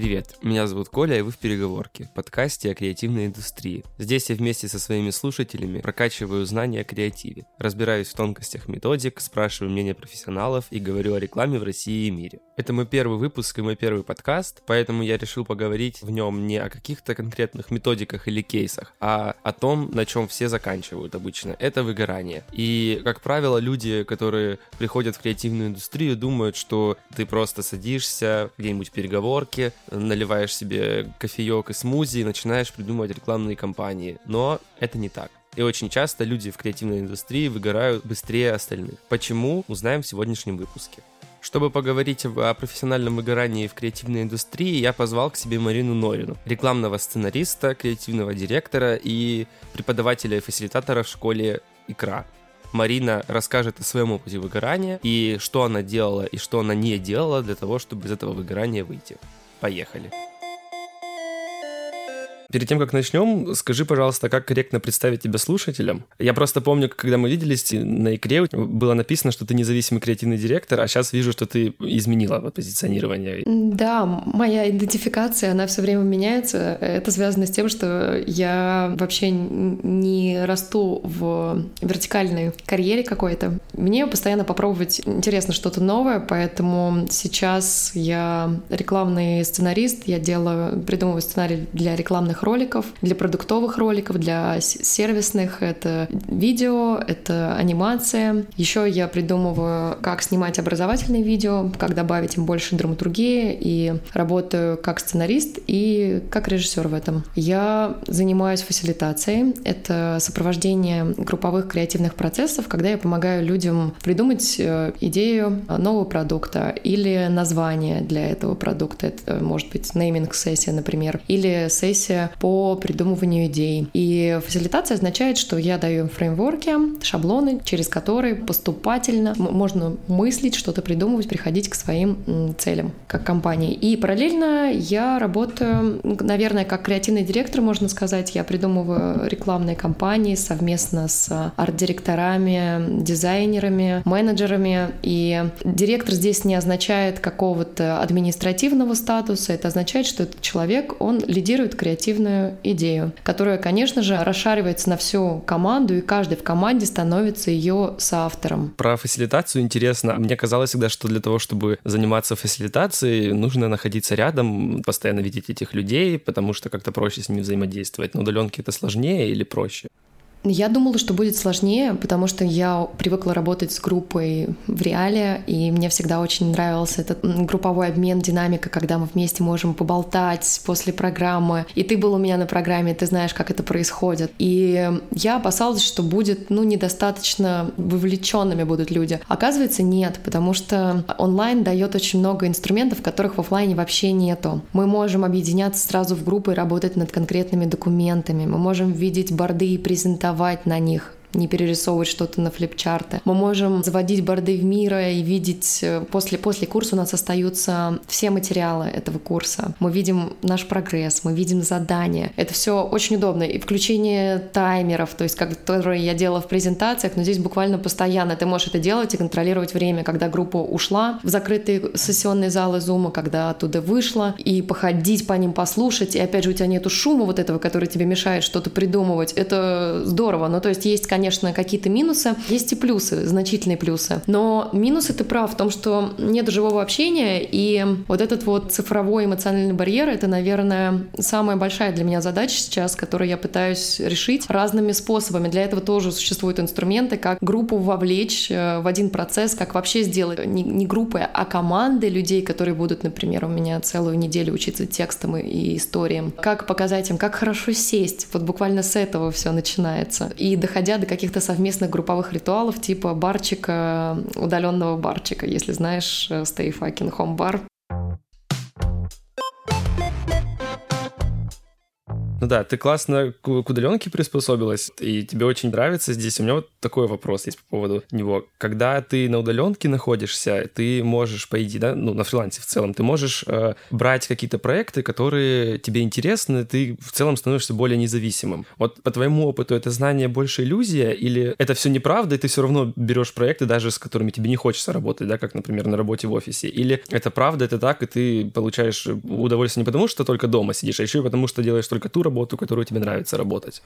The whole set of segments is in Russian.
Привет, меня зовут Коля, и вы в «Переговорке», подкасте о креативной индустрии. Здесь я вместе со своими слушателями прокачиваю знания о креативе, разбираюсь в тонкостях методик, спрашиваю мнения профессионалов и говорю о рекламе в России и мире. Это мой первый выпуск и мой первый подкаст, поэтому я решил поговорить в нем не о каких-то конкретных методиках или кейсах, а о том, на чем все заканчивают обычно. Это выгорание. И, как правило, люди, которые приходят в креативную индустрию, думают, что ты просто садишься где-нибудь в переговорке, наливаешь себе кофеек и смузи и начинаешь придумывать рекламные кампании. Но это не так. И очень часто люди в креативной индустрии выгорают быстрее остальных. Почему? Узнаем в сегодняшнем выпуске. Чтобы поговорить о профессиональном выгорании в креативной индустрии, я позвал к себе Марину Норину, рекламного сценариста, креативного директора и преподавателя и фасилитатора в школе «Икра». Марина расскажет о своем опыте выгорания и что она делала и что она не делала для того, чтобы из этого выгорания выйти. Поехали. Перед тем, как начнем, скажи, пожалуйста, как корректно представить тебя слушателям? Я просто помню, когда мы виделись на икре, было написано, что ты независимый креативный директор, а сейчас вижу, что ты изменила позиционирование. Да, моя идентификация, она все время меняется. Это связано с тем, что я вообще не расту в вертикальной карьере какой-то. Мне постоянно попробовать интересно что-то новое, поэтому сейчас я рекламный сценарист, я делаю, придумываю сценарий для рекламных рекламных роликов, для продуктовых роликов, для сервисных. Это видео, это анимация. Еще я придумываю, как снимать образовательные видео, как добавить им больше драматургии, и работаю как сценарист и как режиссер в этом. Я занимаюсь фасилитацией. Это сопровождение групповых креативных процессов, когда я помогаю людям придумать э, идею нового продукта или название для этого продукта. Это может быть нейминг-сессия, например, или сессия по придумыванию идей. И фасилитация означает, что я даю им фреймворки, шаблоны, через которые поступательно можно мыслить, что-то придумывать, приходить к своим целям как компании. И параллельно я работаю, наверное, как креативный директор, можно сказать, я придумываю рекламные кампании совместно с арт-директорами, дизайнерами, менеджерами. И директор здесь не означает какого-то административного статуса, это означает, что этот человек, он лидирует креативно креативную идею, которая, конечно же, расшаривается на всю команду, и каждый в команде становится ее соавтором. Про фасилитацию интересно. Мне казалось всегда, что для того, чтобы заниматься фасилитацией, нужно находиться рядом, постоянно видеть этих людей, потому что как-то проще с ними взаимодействовать. На удаленке это сложнее или проще? Я думала, что будет сложнее, потому что я привыкла работать с группой в реале, и мне всегда очень нравился этот групповой обмен, динамика, когда мы вместе можем поболтать после программы. И ты был у меня на программе, ты знаешь, как это происходит. И я опасалась, что будет, ну, недостаточно вовлеченными будут люди. Оказывается, нет, потому что онлайн дает очень много инструментов, которых в офлайне вообще нету. Мы можем объединяться сразу в группы и работать над конкретными документами. Мы можем видеть борды и презентации рисовать на них не перерисовывать что-то на флипчарты. Мы можем заводить борды в мира и видеть э, после, после курса у нас остаются все материалы этого курса. Мы видим наш прогресс, мы видим задания. Это все очень удобно. И включение таймеров, то есть, как, которые я делала в презентациях, но здесь буквально постоянно ты можешь это делать и контролировать время, когда группа ушла в закрытые сессионные залы зума, когда оттуда вышла, и походить по ним, послушать. И опять же, у тебя нету шума вот этого, который тебе мешает что-то придумывать. Это здорово. Ну, то есть, есть, конечно, конечно, какие-то минусы, есть и плюсы, значительные плюсы. Но минусы ты прав в том, что нет живого общения, и вот этот вот цифровой эмоциональный барьер — это, наверное, самая большая для меня задача сейчас, которую я пытаюсь решить разными способами. Для этого тоже существуют инструменты, как группу вовлечь э, в один процесс, как вообще сделать не, не группы, а команды людей, которые будут, например, у меня целую неделю учиться текстам и историям. Как показать им, как хорошо сесть. Вот буквально с этого все начинается. И доходя до каких-то совместных групповых ритуалов типа барчика, удаленного барчика, если знаешь, э, Stay Fucking Home Bar. Ну да, ты классно к, к удаленке приспособилась, и тебе очень нравится здесь. У меня вот такой вопрос есть по поводу него. Когда ты на удаленке находишься, ты можешь, по идее, да, ну, на фрилансе в целом, ты можешь э, брать какие-то проекты, которые тебе интересны, ты в целом становишься более независимым. Вот по твоему опыту это знание больше иллюзия или это все неправда, и ты все равно берешь проекты, даже с которыми тебе не хочется работать, да, как, например, на работе в офисе? Или это правда, это так, и ты получаешь удовольствие не потому, что только дома сидишь, а еще и потому, что делаешь только ту работу, которую тебе нравится работать?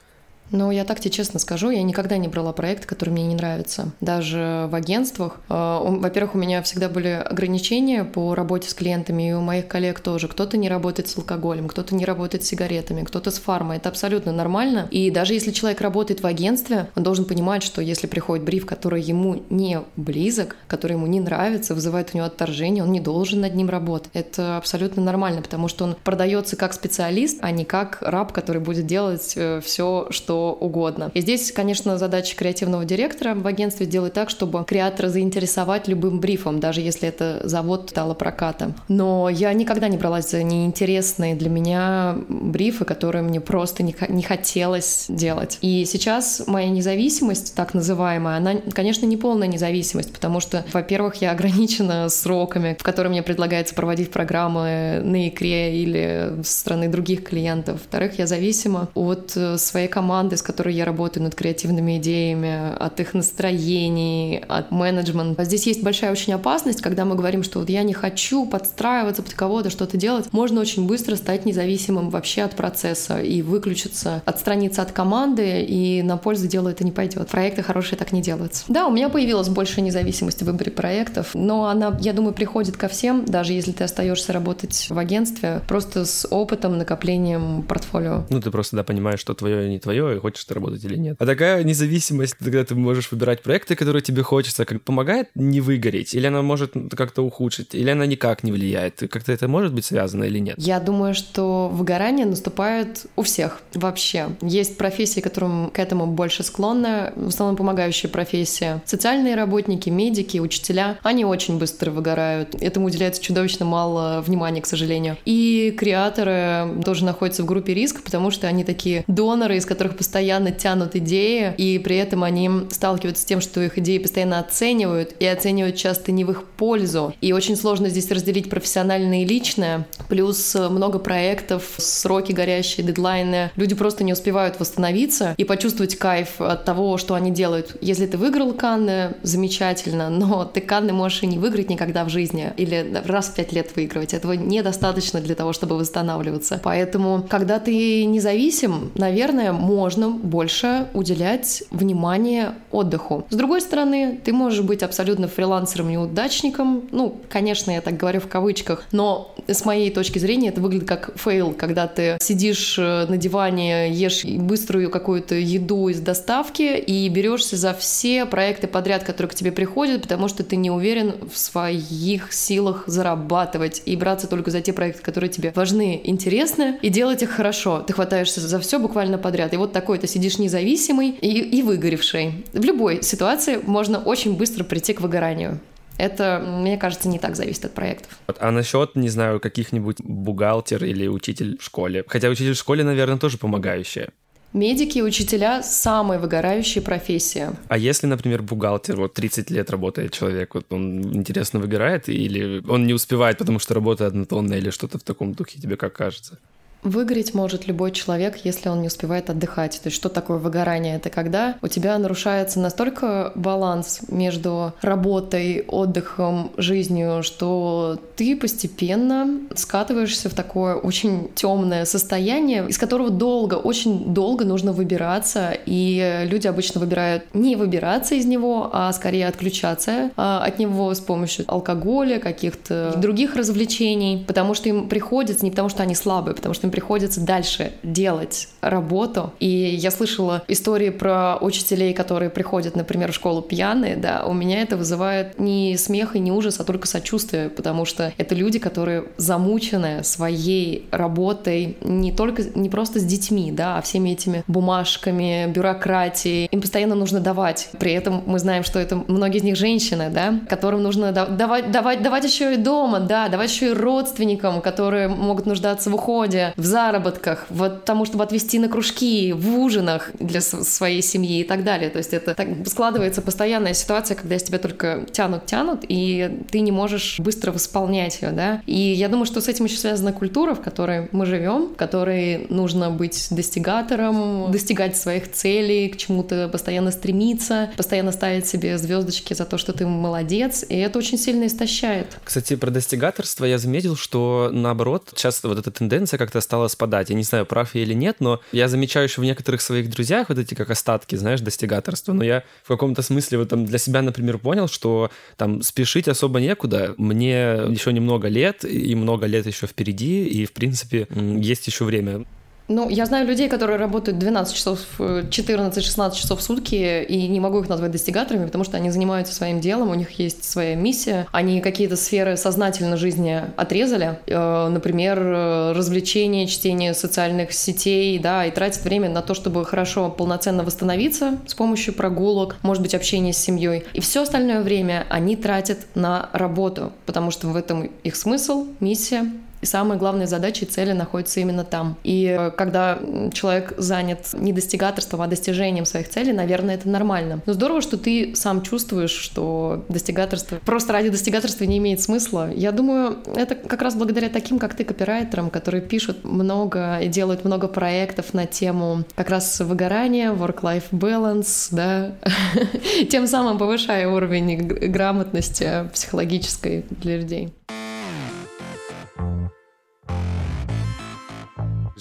Ну, я так тебе честно скажу, я никогда не брала проект, который мне не нравится. Даже в агентствах. Э, во-первых, у меня всегда были ограничения по работе с клиентами, и у моих коллег тоже. Кто-то не работает с алкоголем, кто-то не работает с сигаретами, кто-то с фармой. Это абсолютно нормально. И даже если человек работает в агентстве, он должен понимать, что если приходит бриф, который ему не близок, который ему не нравится, вызывает у него отторжение, он не должен над ним работать. Это абсолютно нормально, потому что он продается как специалист, а не как раб, который будет делать э, все, что что угодно. И здесь, конечно, задача креативного директора в агентстве сделать так, чтобы креатора заинтересовать любым брифом, даже если это завод проката. Но я никогда не бралась за неинтересные для меня брифы, которые мне просто не, не хотелось делать. И сейчас моя независимость, так называемая, она, конечно, не полная независимость, потому что, во-первых, я ограничена сроками, в которые мне предлагается проводить программы на икре или со стороны других клиентов. Во-вторых, я зависима от э, своей команды, команды, с которой я работаю над креативными идеями, от их настроений, от менеджмента. Здесь есть большая очень опасность, когда мы говорим, что вот я не хочу подстраиваться под кого-то, что-то делать. Можно очень быстро стать независимым вообще от процесса и выключиться, отстраниться от команды, и на пользу делу это не пойдет. Проекты хорошие так не делаются. Да, у меня появилась больше независимости в выборе проектов, но она, я думаю, приходит ко всем, даже если ты остаешься работать в агентстве, просто с опытом, накоплением портфолио. Ну, ты просто, да, понимаешь, что твое и не твое, и хочешь ты работать или нет. А такая независимость, когда ты можешь выбирать проекты, которые тебе хочется, как помогает не выгореть? Или она может как-то ухудшить? Или она никак не влияет? Как-то это может быть связано или нет? Я думаю, что выгорание наступает у всех вообще. Есть профессии, которым к этому больше склонны, в основном помогающие профессии. Социальные работники, медики, учителя, они очень быстро выгорают. Этому уделяется чудовищно мало внимания, к сожалению. И креаторы тоже находятся в группе риска, потому что они такие доноры, из которых постоянно тянут идеи, и при этом они сталкиваются с тем, что их идеи постоянно оценивают, и оценивают часто не в их пользу. И очень сложно здесь разделить профессиональное и личное. Плюс много проектов, сроки горящие, дедлайны. Люди просто не успевают восстановиться и почувствовать кайф от того, что они делают. Если ты выиграл Канны, замечательно, но ты Канны можешь и не выиграть никогда в жизни, или раз в пять лет выигрывать. Этого недостаточно для того, чтобы восстанавливаться. Поэтому, когда ты независим, наверное, можно можно больше уделять внимание отдыху. С другой стороны, ты можешь быть абсолютно фрилансером-неудачником. Ну, конечно, я так говорю в кавычках, но с моей точки зрения это выглядит как фейл, когда ты сидишь э, на диване, ешь быструю какую-то еду из доставки и берешься за все проекты подряд, которые к тебе приходят, потому что ты не уверен в своих силах зарабатывать и браться только за те проекты, которые тебе важны, интересны, и делать их хорошо. Ты хватаешься за все буквально подряд. И вот такой ты сидишь независимый и, и выгоревший. В любой ситуации можно очень быстро прийти к выгоранию. Это, мне кажется, не так зависит от проектов. А насчет, не знаю, каких-нибудь бухгалтер или учитель в школе? Хотя учитель в школе, наверное, тоже помогающая. Медики и учителя – самые выгорающие профессии. А если, например, бухгалтер, вот 30 лет работает человек, вот он, интересно, выгорает или он не успевает, потому что работа однотонная или что-то в таком духе, тебе как кажется? Выгореть может любой человек, если он не успевает отдыхать. То есть что такое выгорание? Это когда у тебя нарушается настолько баланс между работой, отдыхом, жизнью, что ты постепенно скатываешься в такое очень темное состояние, из которого долго, очень долго нужно выбираться. И люди обычно выбирают не выбираться из него, а скорее отключаться а, от него с помощью алкоголя, каких-то других развлечений, потому что им приходится, не потому что они слабые, потому что им приходится дальше делать работу. И я слышала истории про учителей, которые приходят, например, в школу пьяные, да, у меня это вызывает не смех и не ужас, а только сочувствие, потому что это люди, которые замучены своей работой не только, не просто с детьми, да, а всеми этими бумажками, бюрократией. Им постоянно нужно давать. При этом мы знаем, что это многие из них женщины, да, которым нужно давать, давать, давать еще и дома, да, давать еще и родственникам, которые могут нуждаться в уходе, в в заработках, в тому, чтобы отвести на кружки, в ужинах для своей семьи и так далее. То есть это так складывается постоянная ситуация, когда из тебя только тянут, тянут, и ты не можешь быстро восполнять ее, да. И я думаю, что с этим еще связана культура, в которой мы живем, в которой нужно быть достигатором, достигать своих целей, к чему-то постоянно стремиться, постоянно ставить себе звездочки за то, что ты молодец, и это очень сильно истощает. Кстати, про достигаторство я заметил, что наоборот, часто вот эта тенденция как-то стала спадать. Я не знаю, прав я или нет, но я замечаю еще в некоторых своих друзьях вот эти как остатки, знаешь, достигаторства. Но я в каком-то смысле вот там для себя, например, понял, что там спешить особо некуда. Мне еще немного лет, и много лет еще впереди, и, в принципе, есть еще время. Ну, я знаю людей, которые работают 12 часов, 14-16 э, часов в сутки, и не могу их назвать достигаторами, потому что они занимаются своим делом, у них есть своя миссия. Они какие-то сферы сознательно жизни отрезали, э, например, э, развлечения, чтение социальных сетей, да, и тратят время на то, чтобы хорошо, полноценно восстановиться с помощью прогулок, может быть, общения с семьей. И все остальное время они тратят на работу, потому что в этом их смысл, миссия, и самые главные задачи и цели находятся именно там. И э, когда человек занят не достигаторством, а достижением своих целей, наверное, это нормально. Но здорово, что ты сам чувствуешь, что достигаторство просто ради достигаторства не имеет смысла. Я думаю, это как раз благодаря таким, как ты, копирайтерам, которые пишут много и делают много проектов на тему как раз выгорания, work-life balance, да, тем самым повышая уровень грамотности психологической для людей.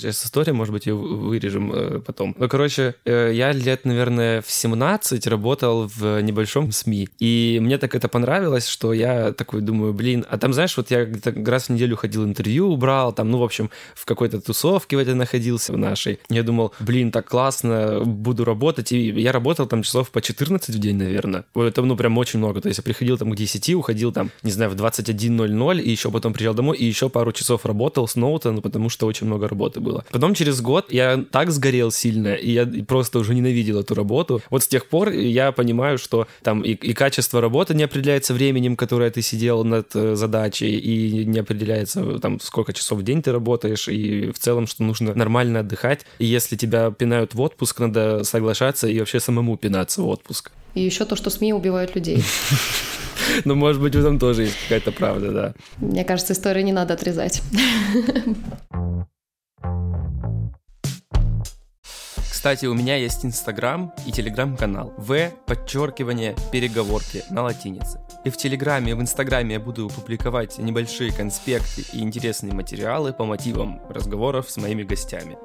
Сейчас история, может быть, ее вырежем э, потом. Ну, короче, э, я лет, наверное, в 17 работал в небольшом СМИ. И мне так это понравилось, что я такой думаю, блин, а там, знаешь, вот я раз в неделю ходил интервью, убрал, там, ну, в общем, в какой-то тусовке в этой находился, в нашей. Я думал, блин, так классно, буду работать. И я работал там часов по 14 в день, наверное. Это, ну, прям очень много. То есть я приходил там к 10, уходил там, не знаю, в 21.00, и еще потом приезжал домой, и еще пару часов работал с ноута, ну, потому что очень много работы было. Потом через год я так сгорел сильно, и я просто уже ненавидел эту работу. Вот с тех пор я понимаю, что там и, и качество работы не определяется временем, которое ты сидел над э, задачей, и не определяется там сколько часов в день ты работаешь, и в целом, что нужно нормально отдыхать. И если тебя пинают в отпуск, надо соглашаться и вообще самому пинаться в отпуск. И еще то, что СМИ убивают людей. Ну, может быть, в этом тоже есть какая-то правда, да. Мне кажется, историю не надо отрезать. Кстати, у меня есть Инстаграм и Телеграм-канал В подчеркивание переговорки на латинице. И в Телеграме, и в Инстаграме я буду публиковать небольшие конспекты и интересные материалы по мотивам разговоров с моими гостями.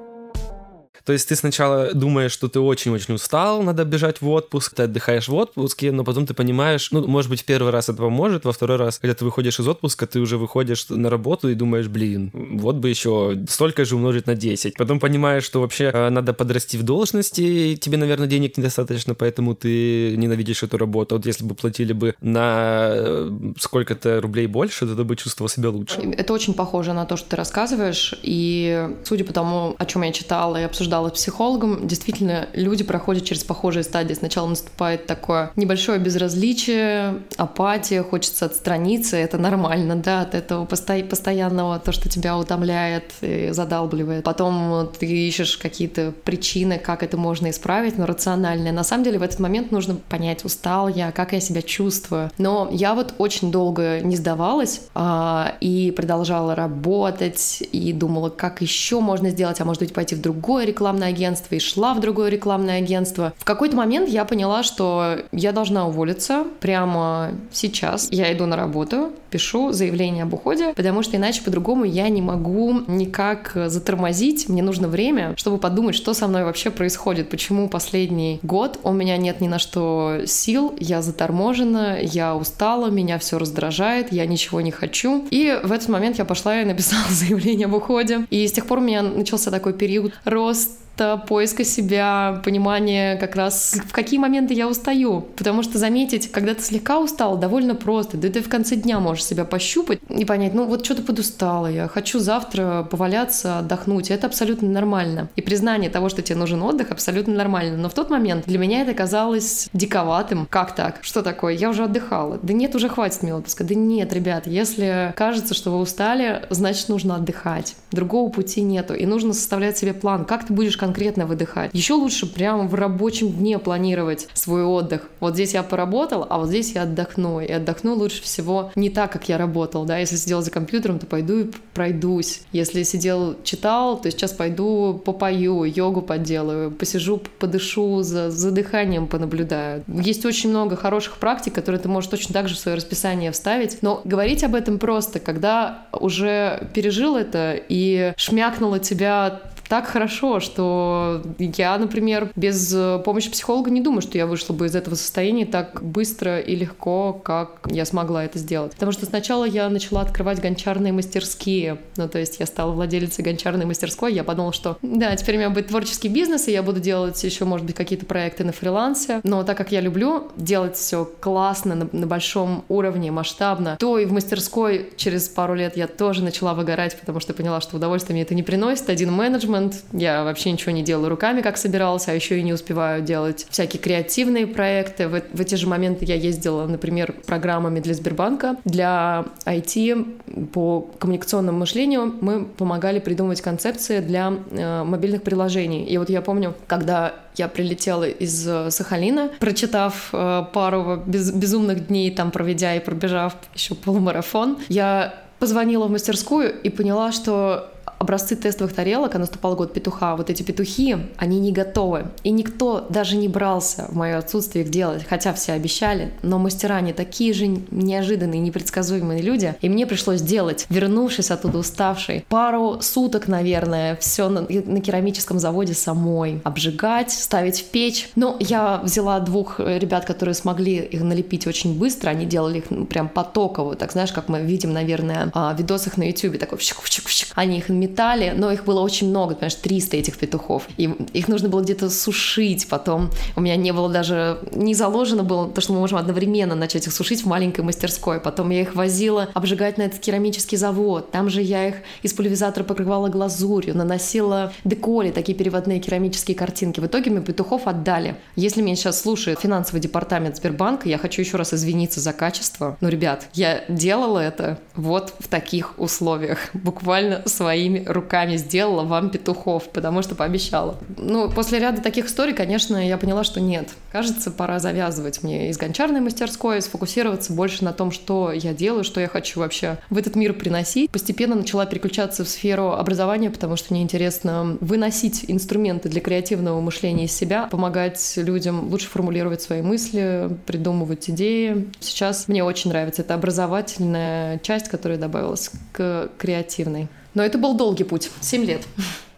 То есть ты сначала думаешь, что ты очень-очень устал, надо бежать в отпуск, ты отдыхаешь в отпуске, но потом ты понимаешь, ну, может быть, первый раз это поможет, во второй раз, когда ты выходишь из отпуска, ты уже выходишь на работу и думаешь, блин, вот бы еще столько же умножить на 10. Потом понимаешь, что вообще э, надо подрасти в должности, и тебе, наверное, денег недостаточно, поэтому ты ненавидишь эту работу. Вот если бы платили бы на э, сколько-то рублей больше, то ты бы чувствовал себя лучше. Это очень похоже на то, что ты рассказываешь, и судя по тому, о чем я читала и обсуждала обсуждала с психологом, действительно, люди проходят через похожие стадии. Сначала наступает такое небольшое безразличие, апатия, хочется отстраниться, это нормально, да, от этого посто- постоянного, то, что тебя утомляет и задалбливает. Потом ты ищешь какие-то причины, как это можно исправить, но рациональные. На самом деле в этот момент нужно понять, устал я, как я себя чувствую. Но я вот очень долго не сдавалась а, и продолжала работать, и думала, как еще можно сделать, а может быть пойти в другое рекламное агентство и шла в другое рекламное агентство. В какой-то момент я поняла, что я должна уволиться прямо сейчас. Я иду на работу, пишу заявление об уходе, потому что иначе по-другому я не могу никак затормозить. Мне нужно время, чтобы подумать, что со мной вообще происходит, почему последний год у меня нет ни на что сил, я заторможена, я устала, меня все раздражает, я ничего не хочу. И в этот момент я пошла и написала заявление об уходе. И с тех пор у меня начался такой период рост опыта, поиска себя, понимания как раз, в какие моменты я устаю. Потому что заметить, когда ты слегка устал, довольно просто. Да ты в конце дня можешь себя пощупать и понять, ну вот что-то подустала я, хочу завтра поваляться, отдохнуть. Это абсолютно нормально. И признание того, что тебе нужен отдых, абсолютно нормально. Но в тот момент для меня это казалось диковатым. Как так? Что такое? Я уже отдыхала. Да нет, уже хватит мне отпуска. Да нет, ребят, если кажется, что вы устали, значит нужно отдыхать. Другого пути нету. И нужно составлять себе план, как ты будешь конкретно выдыхать. Еще лучше прямо в рабочем дне планировать свой отдых. Вот здесь я поработал, а вот здесь я отдохну. И отдохну лучше всего не так, как я работал. Да? Если сидел за компьютером, то пойду и пройдусь. Если сидел, читал, то сейчас пойду попою, йогу поделаю, посижу, подышу, за, за дыханием понаблюдаю. Есть очень много хороших практик, которые ты можешь точно так же в свое расписание вставить. Но говорить об этом просто, когда уже пережил это и шмякнуло тебя так хорошо, что я, например, без э, помощи психолога не думаю, что я вышла бы из этого состояния так быстро и легко, как я смогла это сделать. Потому что сначала я начала открывать гончарные мастерские. Ну, то есть я стала владелицей гончарной мастерской. Я подумала, что да, теперь у меня будет творческий бизнес, и я буду делать еще, может быть, какие-то проекты на фрилансе. Но так как я люблю делать все классно, на, на большом уровне, масштабно, то и в мастерской через пару лет я тоже начала выгорать, потому что поняла, что удовольствие мне это не приносит. Один менеджмент менеджмент. Я вообще ничего не делаю руками, как собиралась, а еще и не успеваю делать всякие креативные проекты. В, в эти же моменты я ездила, например, программами для Сбербанка. Для IT по коммуникационному мышлению мы помогали придумывать концепции для э, мобильных приложений. И вот я помню, когда я прилетела из э, Сахалина, прочитав э, пару без, безумных дней, там проведя и пробежав еще полумарафон, я позвонила в мастерскую и поняла, что образцы тестовых тарелок, а наступал год петуха, вот эти петухи, они не готовы. И никто даже не брался в мое отсутствие их делать, хотя все обещали. Но мастера они такие же неожиданные, непредсказуемые люди. И мне пришлось делать, вернувшись оттуда уставшей, пару суток, наверное, все на, на керамическом заводе самой. Обжигать, ставить в печь. Но я взяла двух ребят, которые смогли их налепить очень быстро. Они делали их ну, прям потоково. Так знаешь, как мы видим, наверное, в видосах на YouTube. Такой вщик-вщик-вщик. Они их металле, но их было очень много, понимаешь, 300 этих петухов. И их нужно было где-то сушить потом. У меня не было даже, не заложено было то, что мы можем одновременно начать их сушить в маленькой мастерской. Потом я их возила обжигать на этот керамический завод. Там же я их из пульверизатора покрывала глазурью, наносила деколи, такие переводные керамические картинки. В итоге мы петухов отдали. Если меня сейчас слушает финансовый департамент Сбербанка, я хочу еще раз извиниться за качество. Ну, ребят, я делала это вот в таких условиях, буквально своими руками сделала вам петухов, потому что пообещала. Ну, после ряда таких историй, конечно, я поняла, что нет. Кажется, пора завязывать мне из гончарной мастерской, сфокусироваться больше на том, что я делаю, что я хочу вообще в этот мир приносить. Постепенно начала переключаться в сферу образования, потому что мне интересно выносить инструменты для креативного мышления из себя, помогать людям лучше формулировать свои мысли, придумывать идеи. Сейчас мне очень нравится эта образовательная часть, которая добавилась к креативной. Но это был долгий путь, 7 лет.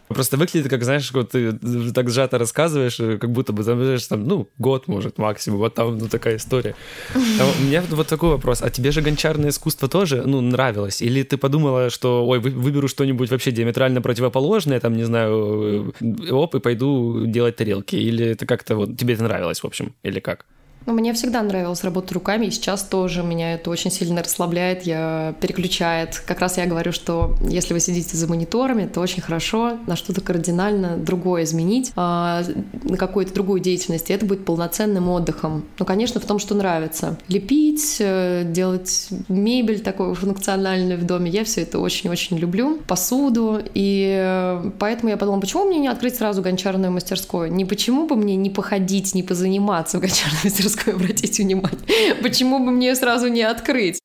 Просто выглядит, как, знаешь, вот ты так сжато рассказываешь, как будто бы, знаешь, там, ну, год, может, максимум, вот там, ну, такая история. А у меня вот такой вопрос, а тебе же гончарное искусство тоже, ну, нравилось? Или ты подумала, что, ой, выберу что-нибудь вообще диаметрально противоположное, там, не знаю, э, оп, и пойду делать тарелки? Или это как-то вот, тебе это нравилось, в общем, или как? Ну, мне всегда нравилось работать руками, и сейчас тоже меня это очень сильно расслабляет, я переключает. Как раз я говорю, что если вы сидите за мониторами, то очень хорошо на что-то кардинально другое изменить, а, на какую-то другую деятельность, и это будет полноценным отдыхом. Ну, конечно, в том, что нравится. Лепить, э, делать мебель такую функциональную в доме, я все это очень-очень люблю. Посуду, и э, поэтому я подумала, почему мне не открыть сразу гончарную мастерскую? Не почему бы мне не походить, не позаниматься в гончарной мастерской, обратите внимание. Почему бы мне сразу не открыть?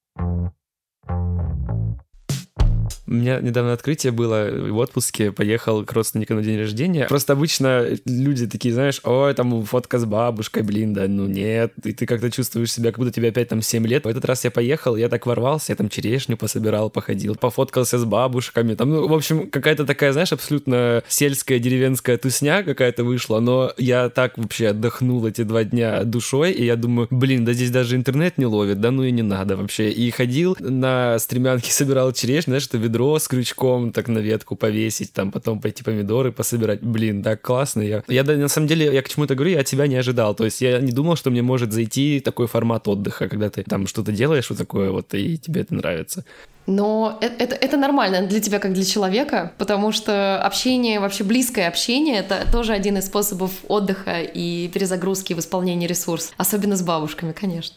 У меня недавно открытие было в отпуске, поехал к родственникам на день рождения. Просто обычно люди такие, знаешь, ой, там фотка с бабушкой, блин, да ну нет. И ты как-то чувствуешь себя, как будто тебе опять там 7 лет. В этот раз я поехал, я так ворвался, я там черешню пособирал, походил, пофоткался с бабушками. Там, ну, в общем, какая-то такая, знаешь, абсолютно сельская, деревенская тусня какая-то вышла, но я так вообще отдохнул эти два дня душой, и я думаю, блин, да здесь даже интернет не ловит, да ну и не надо вообще. И ходил на стремянке, собирал черешню, знаешь, это ведро ведро с крючком так на ветку повесить, там потом пойти помидоры пособирать. Блин, так классно. Я, я на самом деле, я к чему-то говорю, я от тебя не ожидал. То есть я не думал, что мне может зайти такой формат отдыха, когда ты там что-то делаешь вот такое вот, и тебе это нравится. Но это, это, это нормально для тебя, как для человека, потому что общение, вообще близкое общение, это тоже один из способов отдыха и перезагрузки в исполнении ресурсов, особенно с бабушками, конечно.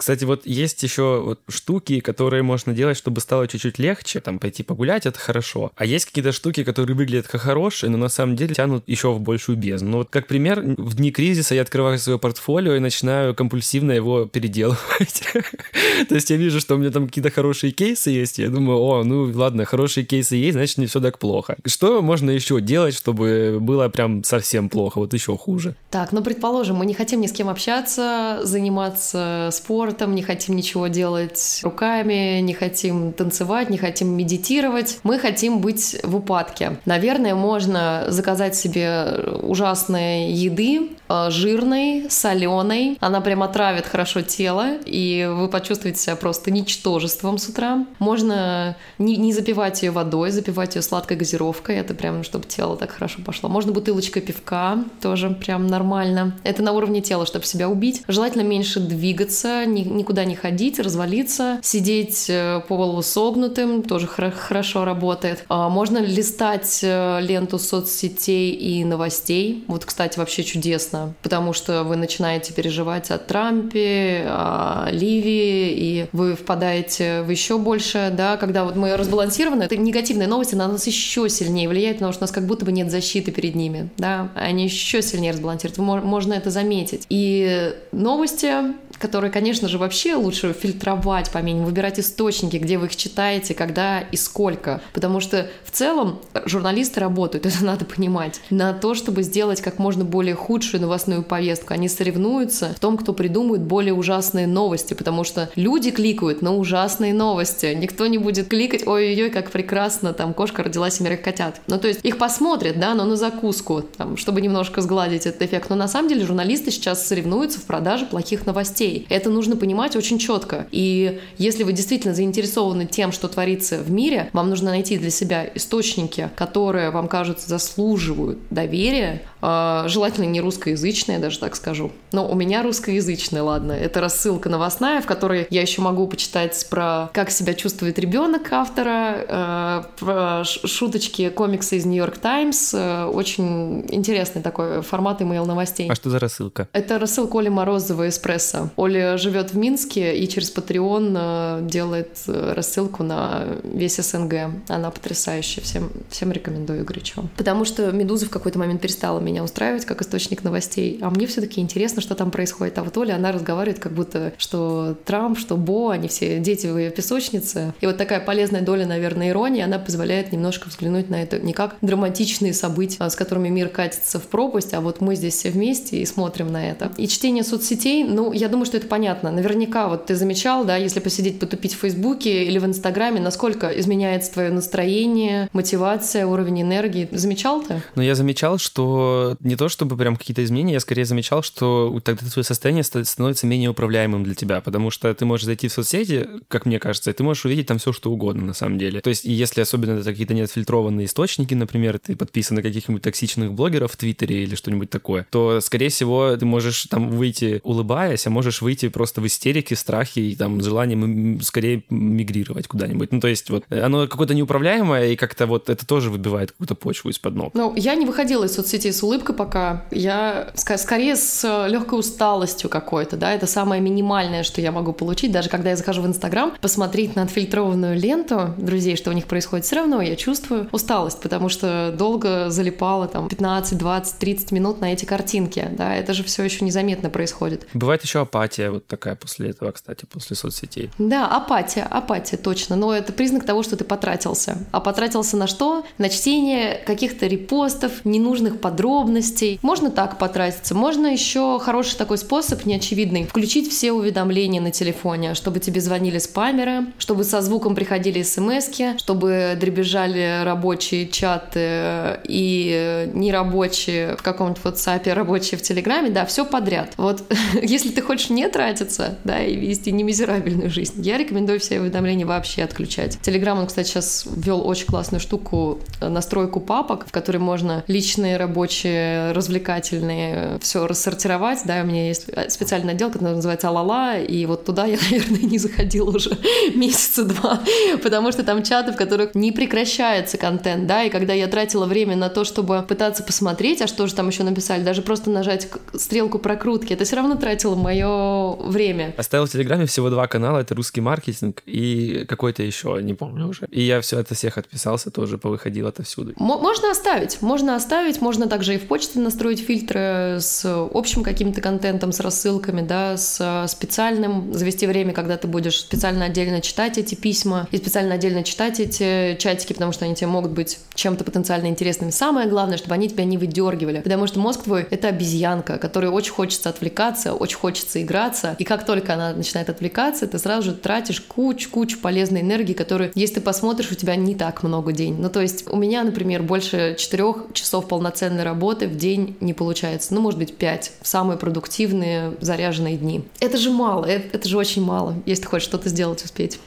Кстати, вот есть еще вот штуки, которые можно делать, чтобы стало чуть-чуть легче. Там пойти погулять, это хорошо. А есть какие-то штуки, которые выглядят как хорошие, но на самом деле тянут еще в большую бездну. Ну вот как пример, в дни кризиса я открываю свое портфолио и начинаю компульсивно его переделывать. То есть я вижу, что у меня там какие-то хорошие кейсы есть, я думаю, о, ну ладно, хорошие кейсы есть, значит не все так плохо. Что можно еще делать, чтобы было прям совсем плохо, вот еще хуже? Так, ну предположим, мы не хотим ни с кем общаться, заниматься спортом, спортом, не хотим ничего делать руками, не хотим танцевать, не хотим медитировать. Мы хотим быть в упадке. Наверное, можно заказать себе ужасные еды, э, жирной, соленой. Она прям отравит хорошо тело, и вы почувствуете себя просто ничтожеством с утра. Можно не, не запивать ее водой, запивать ее сладкой газировкой. Это прям, чтобы тело так хорошо пошло. Можно бутылочкой пивка, тоже прям нормально. Это на уровне тела, чтобы себя убить. Желательно меньше двигаться, не никуда не ходить, развалиться, сидеть э, по полу согнутым, тоже хорошо работает. А, можно листать э, ленту соцсетей и новостей. Вот, кстати, вообще чудесно, потому что вы начинаете переживать о Трампе, о Ливии, и вы впадаете в еще больше, да, когда вот мы разбалансированы, это негативные новости на нас еще сильнее влияют, потому что у нас как будто бы нет защиты перед ними, да, они еще сильнее разбалансируют, можно это заметить. И новости, которые, конечно же, вообще лучше фильтровать по минимуму, выбирать источники, где вы их читаете, когда и сколько. Потому что в целом журналисты работают, это надо понимать, на то, чтобы сделать как можно более худшую новостную повестку. Они соревнуются в том, кто придумает более ужасные новости, потому что люди кликают на ужасные новости. Никто не будет кликать, ой-ой-ой, как прекрасно, там кошка родила семерых котят. Ну, то есть их посмотрят, да, но на закуску, там, чтобы немножко сгладить этот эффект. Но на самом деле журналисты сейчас соревнуются в продаже плохих новостей. Это нужно понимать очень четко. И если вы действительно заинтересованы тем, что творится в мире, вам нужно найти для себя источники, которые вам кажутся заслуживают доверия, желательно не русскоязычные, даже так скажу. Но у меня русскоязычные, ладно. Это рассылка новостная, в которой я еще могу почитать про как себя чувствует ребенок автора, э, про шуточки, комиксы из Нью-Йорк Таймс. Э, очень интересный такой формат email новостей. А что за рассылка? Это рассылка Оли Морозова «Эспрессо». Оля живет в Минске и через Patreon э, делает рассылку на весь СНГ. Она потрясающая, всем, всем рекомендую горячо. Потому что «Медуза» в какой-то момент перестала меня устраивать как источник новостей, а мне все таки интересно, что там происходит. А вот Оля, она разговаривает как будто, что Трамп, что Бо, они все дети в ее песочнице. И вот такая полезная доля, наверное, иронии, она позволяет немножко взглянуть на это не как драматичные события, с которыми мир катится в пропасть, а вот мы здесь все вместе и смотрим на это. И чтение соцсетей, ну, я думаю, что это понятно. Наверняка вот ты замечал, да, если посидеть, потупить в Фейсбуке или в Инстаграме, насколько изменяется твое настроение, мотивация, уровень энергии. Замечал ты? Ну, я замечал, что не то чтобы прям какие-то изменения, я скорее замечал, что тогда твое состояние становится менее управляемым для тебя, потому что ты можешь зайти в соцсети, как мне кажется, и ты можешь увидеть там все, что угодно на самом деле. То есть, если особенно это какие-то неотфильтрованные источники, например, ты подписан на каких-нибудь токсичных блогеров в Твиттере или что-нибудь такое, то, скорее всего, ты можешь там выйти улыбаясь, а можешь выйти просто в истерике, страхе и там желанием скорее мигрировать куда-нибудь. Ну, то есть вот оно какое-то неуправляемое, и как-то вот это тоже выбивает какую-то почву из-под ног. Ну, я не выходила из соцсетей с улыбкой пока. Я скорее с легкой усталостью какой-то, да, это самое минимальное, что я могу получить, даже когда я захожу в Инстаграм, посмотреть на отфильтрованную ленту друзей, что у них происходит, все равно я чувствую усталость, потому что долго залипала там 15, 20, 30 минут на эти картинки, да, это же все еще незаметно происходит. Бывает еще апатия вот такая после этого, кстати, после соцсетей. Да, апатия, апатия, точно. Но это признак того, что ты потратился. А потратился на что? На чтение каких-то репостов, ненужных подробностей, подробностей. Можно так потратиться. Можно еще хороший такой способ, неочевидный, включить все уведомления на телефоне, чтобы тебе звонили спамеры, чтобы со звуком приходили смс чтобы дребезжали рабочие чаты и нерабочие в каком-нибудь WhatsApp, рабочие в Телеграме, да, все подряд. Вот если ты хочешь не тратиться, да, и вести не мизерабельную жизнь, я рекомендую все уведомления вообще отключать. Телеграм, он, кстати, сейчас ввел очень классную штуку, настройку папок, в которой можно личные, рабочие, развлекательные все рассортировать, да, у меня есть специальный отдел, который называется Алала, и вот туда я, наверное, не заходила уже месяца два, потому что там чаты, в которых не прекращается контент, да, и когда я тратила время на то, чтобы пытаться посмотреть, а что же там еще написали, даже просто нажать стрелку прокрутки, это все равно тратило мое время. Оставил в Телеграме всего два канала, это русский маркетинг и какой-то еще, не помню уже. И я все это всех отписался, тоже повыходил отовсюду. Можно оставить, можно оставить, можно также и в почте настроить фильтры с общим каким-то контентом, с рассылками, да, с специальным, завести время, когда ты будешь специально отдельно читать эти письма и специально отдельно читать эти чатики, потому что они тебе могут быть чем-то потенциально интересными. Самое главное, чтобы они тебя не выдергивали, потому что мозг твой — это обезьянка, которой очень хочется отвлекаться, очень хочется играться, и как только она начинает отвлекаться, ты сразу же тратишь кучу-кучу полезной энергии, которую, если ты посмотришь, у тебя не так много день. Ну, то есть у меня, например, больше четырех часов полноценной работы в день не получается. Ну, может быть, пять. Самые продуктивные, заряженные дни. Это же мало, это, это же очень мало, если ты хочешь что-то сделать, успеть.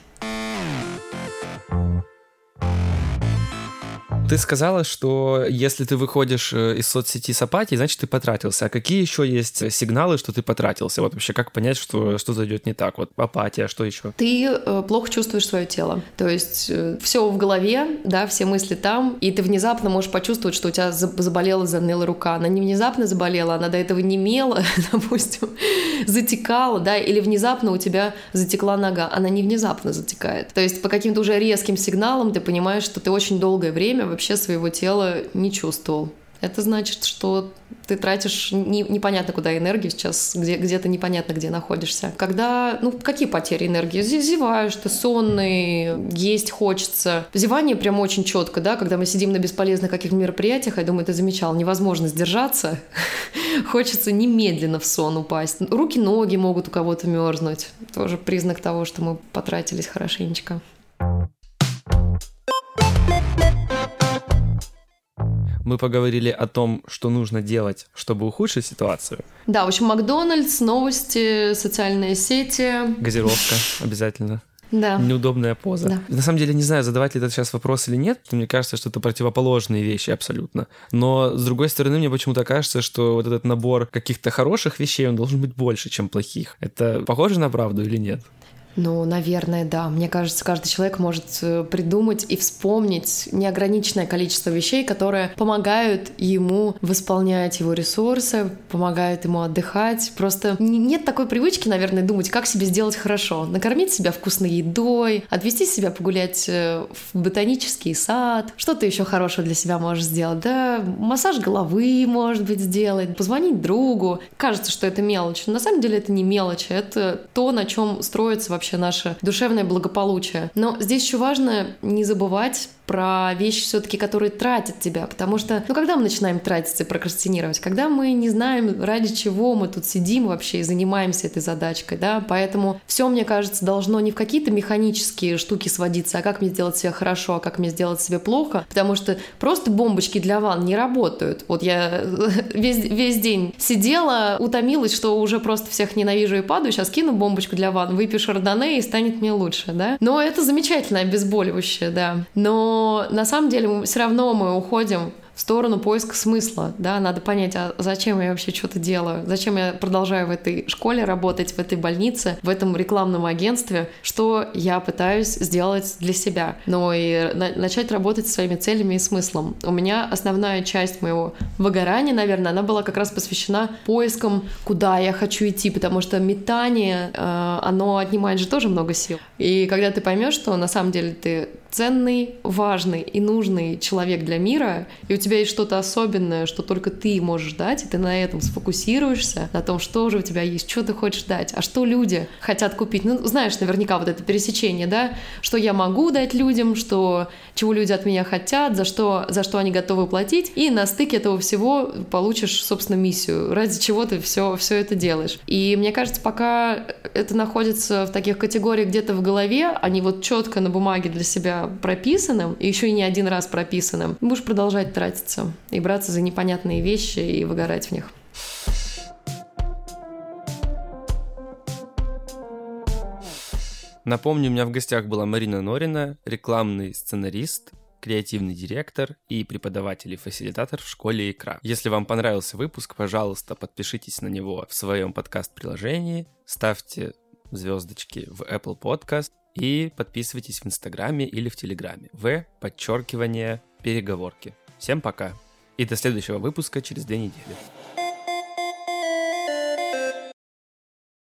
Ты сказала, что если ты выходишь э, из соцсети с апатией, значит, ты потратился. А какие еще есть сигналы, что ты потратился? Вот вообще, как понять, что что-то идет не так? Вот апатия, что еще? Ты э, плохо чувствуешь свое тело. То есть э, все в голове, да, все мысли там, и ты внезапно можешь почувствовать, что у тебя заболела, заныла рука. Она не внезапно заболела, она до этого не мела, допустим, затекала, да, или внезапно у тебя затекла нога. Она не внезапно затекает. То есть по каким-то уже резким сигналам ты понимаешь, что ты очень долгое время вообще своего тела не чувствовал. Это значит, что ты тратишь не, непонятно куда энергию сейчас, где, где-то непонятно где находишься. Когда, ну, какие потери энергии? Зеваешь, ты сонный, есть хочется. Зевание прям очень четко, да, когда мы сидим на бесполезных каких-то мероприятиях, я думаю, ты замечал, невозможно сдержаться, хочется немедленно в сон упасть. Руки, ноги могут у кого-то мерзнуть. Тоже признак того, что мы потратились хорошенечко. Мы поговорили о том, что нужно делать, чтобы ухудшить ситуацию. Да, в общем, Макдональдс, новости, социальные сети. Газировка обязательно. Да. Неудобная поза. Да. На самом деле, не знаю, задавать ли это сейчас вопрос или нет, мне кажется, что это противоположные вещи абсолютно. Но, с другой стороны, мне почему-то кажется, что вот этот набор каких-то хороших вещей, он должен быть больше, чем плохих. Это похоже на правду или нет? Ну, наверное, да. Мне кажется, каждый человек может э, придумать и вспомнить неограниченное количество вещей, которые помогают ему восполнять его ресурсы, помогают ему отдыхать. Просто нет такой привычки, наверное, думать, как себе сделать хорошо. Накормить себя вкусной едой, отвести себя погулять э, в ботанический сад. Что ты еще хорошего для себя можешь сделать? Да, массаж головы, может быть, сделать, позвонить другу. Кажется, что это мелочь. Но на самом деле это не мелочь. Это то, на чем строится вообще вообще наше душевное благополучие. Но здесь еще важно не забывать про вещи все-таки, которые тратят тебя, потому что, ну, когда мы начинаем тратиться и прокрастинировать, когда мы не знаем, ради чего мы тут сидим вообще и занимаемся этой задачкой, да, поэтому все, мне кажется, должно не в какие-то механические штуки сводиться, а как мне сделать себе хорошо, а как мне сделать себе плохо, потому что просто бомбочки для ванн не работают. Вот я весь, весь день сидела, утомилась, что уже просто всех ненавижу и падаю, сейчас кину бомбочку для ванн, выпью шардоне и станет мне лучше, да. Но это замечательное обезболивающее, да. Но но на самом деле все равно мы уходим в сторону поиска смысла, да, надо понять, а зачем я вообще что-то делаю, зачем я продолжаю в этой школе работать, в этой больнице, в этом рекламном агентстве, что я пытаюсь сделать для себя, но и на- начать работать со своими целями и смыслом. У меня основная часть моего выгорания, наверное, она была как раз посвящена поискам, куда я хочу идти, потому что метание, э, оно отнимает же тоже много сил. И когда ты поймешь, что на самом деле ты ценный, важный и нужный человек для мира, и у тебя есть что-то особенное, что только ты можешь дать, и ты на этом сфокусируешься, на том, что же у тебя есть, что ты хочешь дать, а что люди хотят купить. Ну, знаешь, наверняка вот это пересечение, да, что я могу дать людям, что чего люди от меня хотят, за что, за что они готовы платить, и на стыке этого всего получишь, собственно, миссию, ради чего ты все, все это делаешь. И мне кажется, пока это находится в таких категориях где-то в голове, а не вот четко на бумаге для себя прописанным, и еще и не один раз прописанным, будешь продолжать тратиться и браться за непонятные вещи и выгорать в них. Напомню, у меня в гостях была Марина Норина, рекламный сценарист, креативный директор и преподаватель и фасилитатор в школе Икра. Если вам понравился выпуск, пожалуйста, подпишитесь на него в своем подкаст-приложении, ставьте звездочки в Apple Podcast и подписывайтесь в Инстаграме или в Телеграме. В подчеркивание переговорки. Всем пока. И до следующего выпуска через две недели.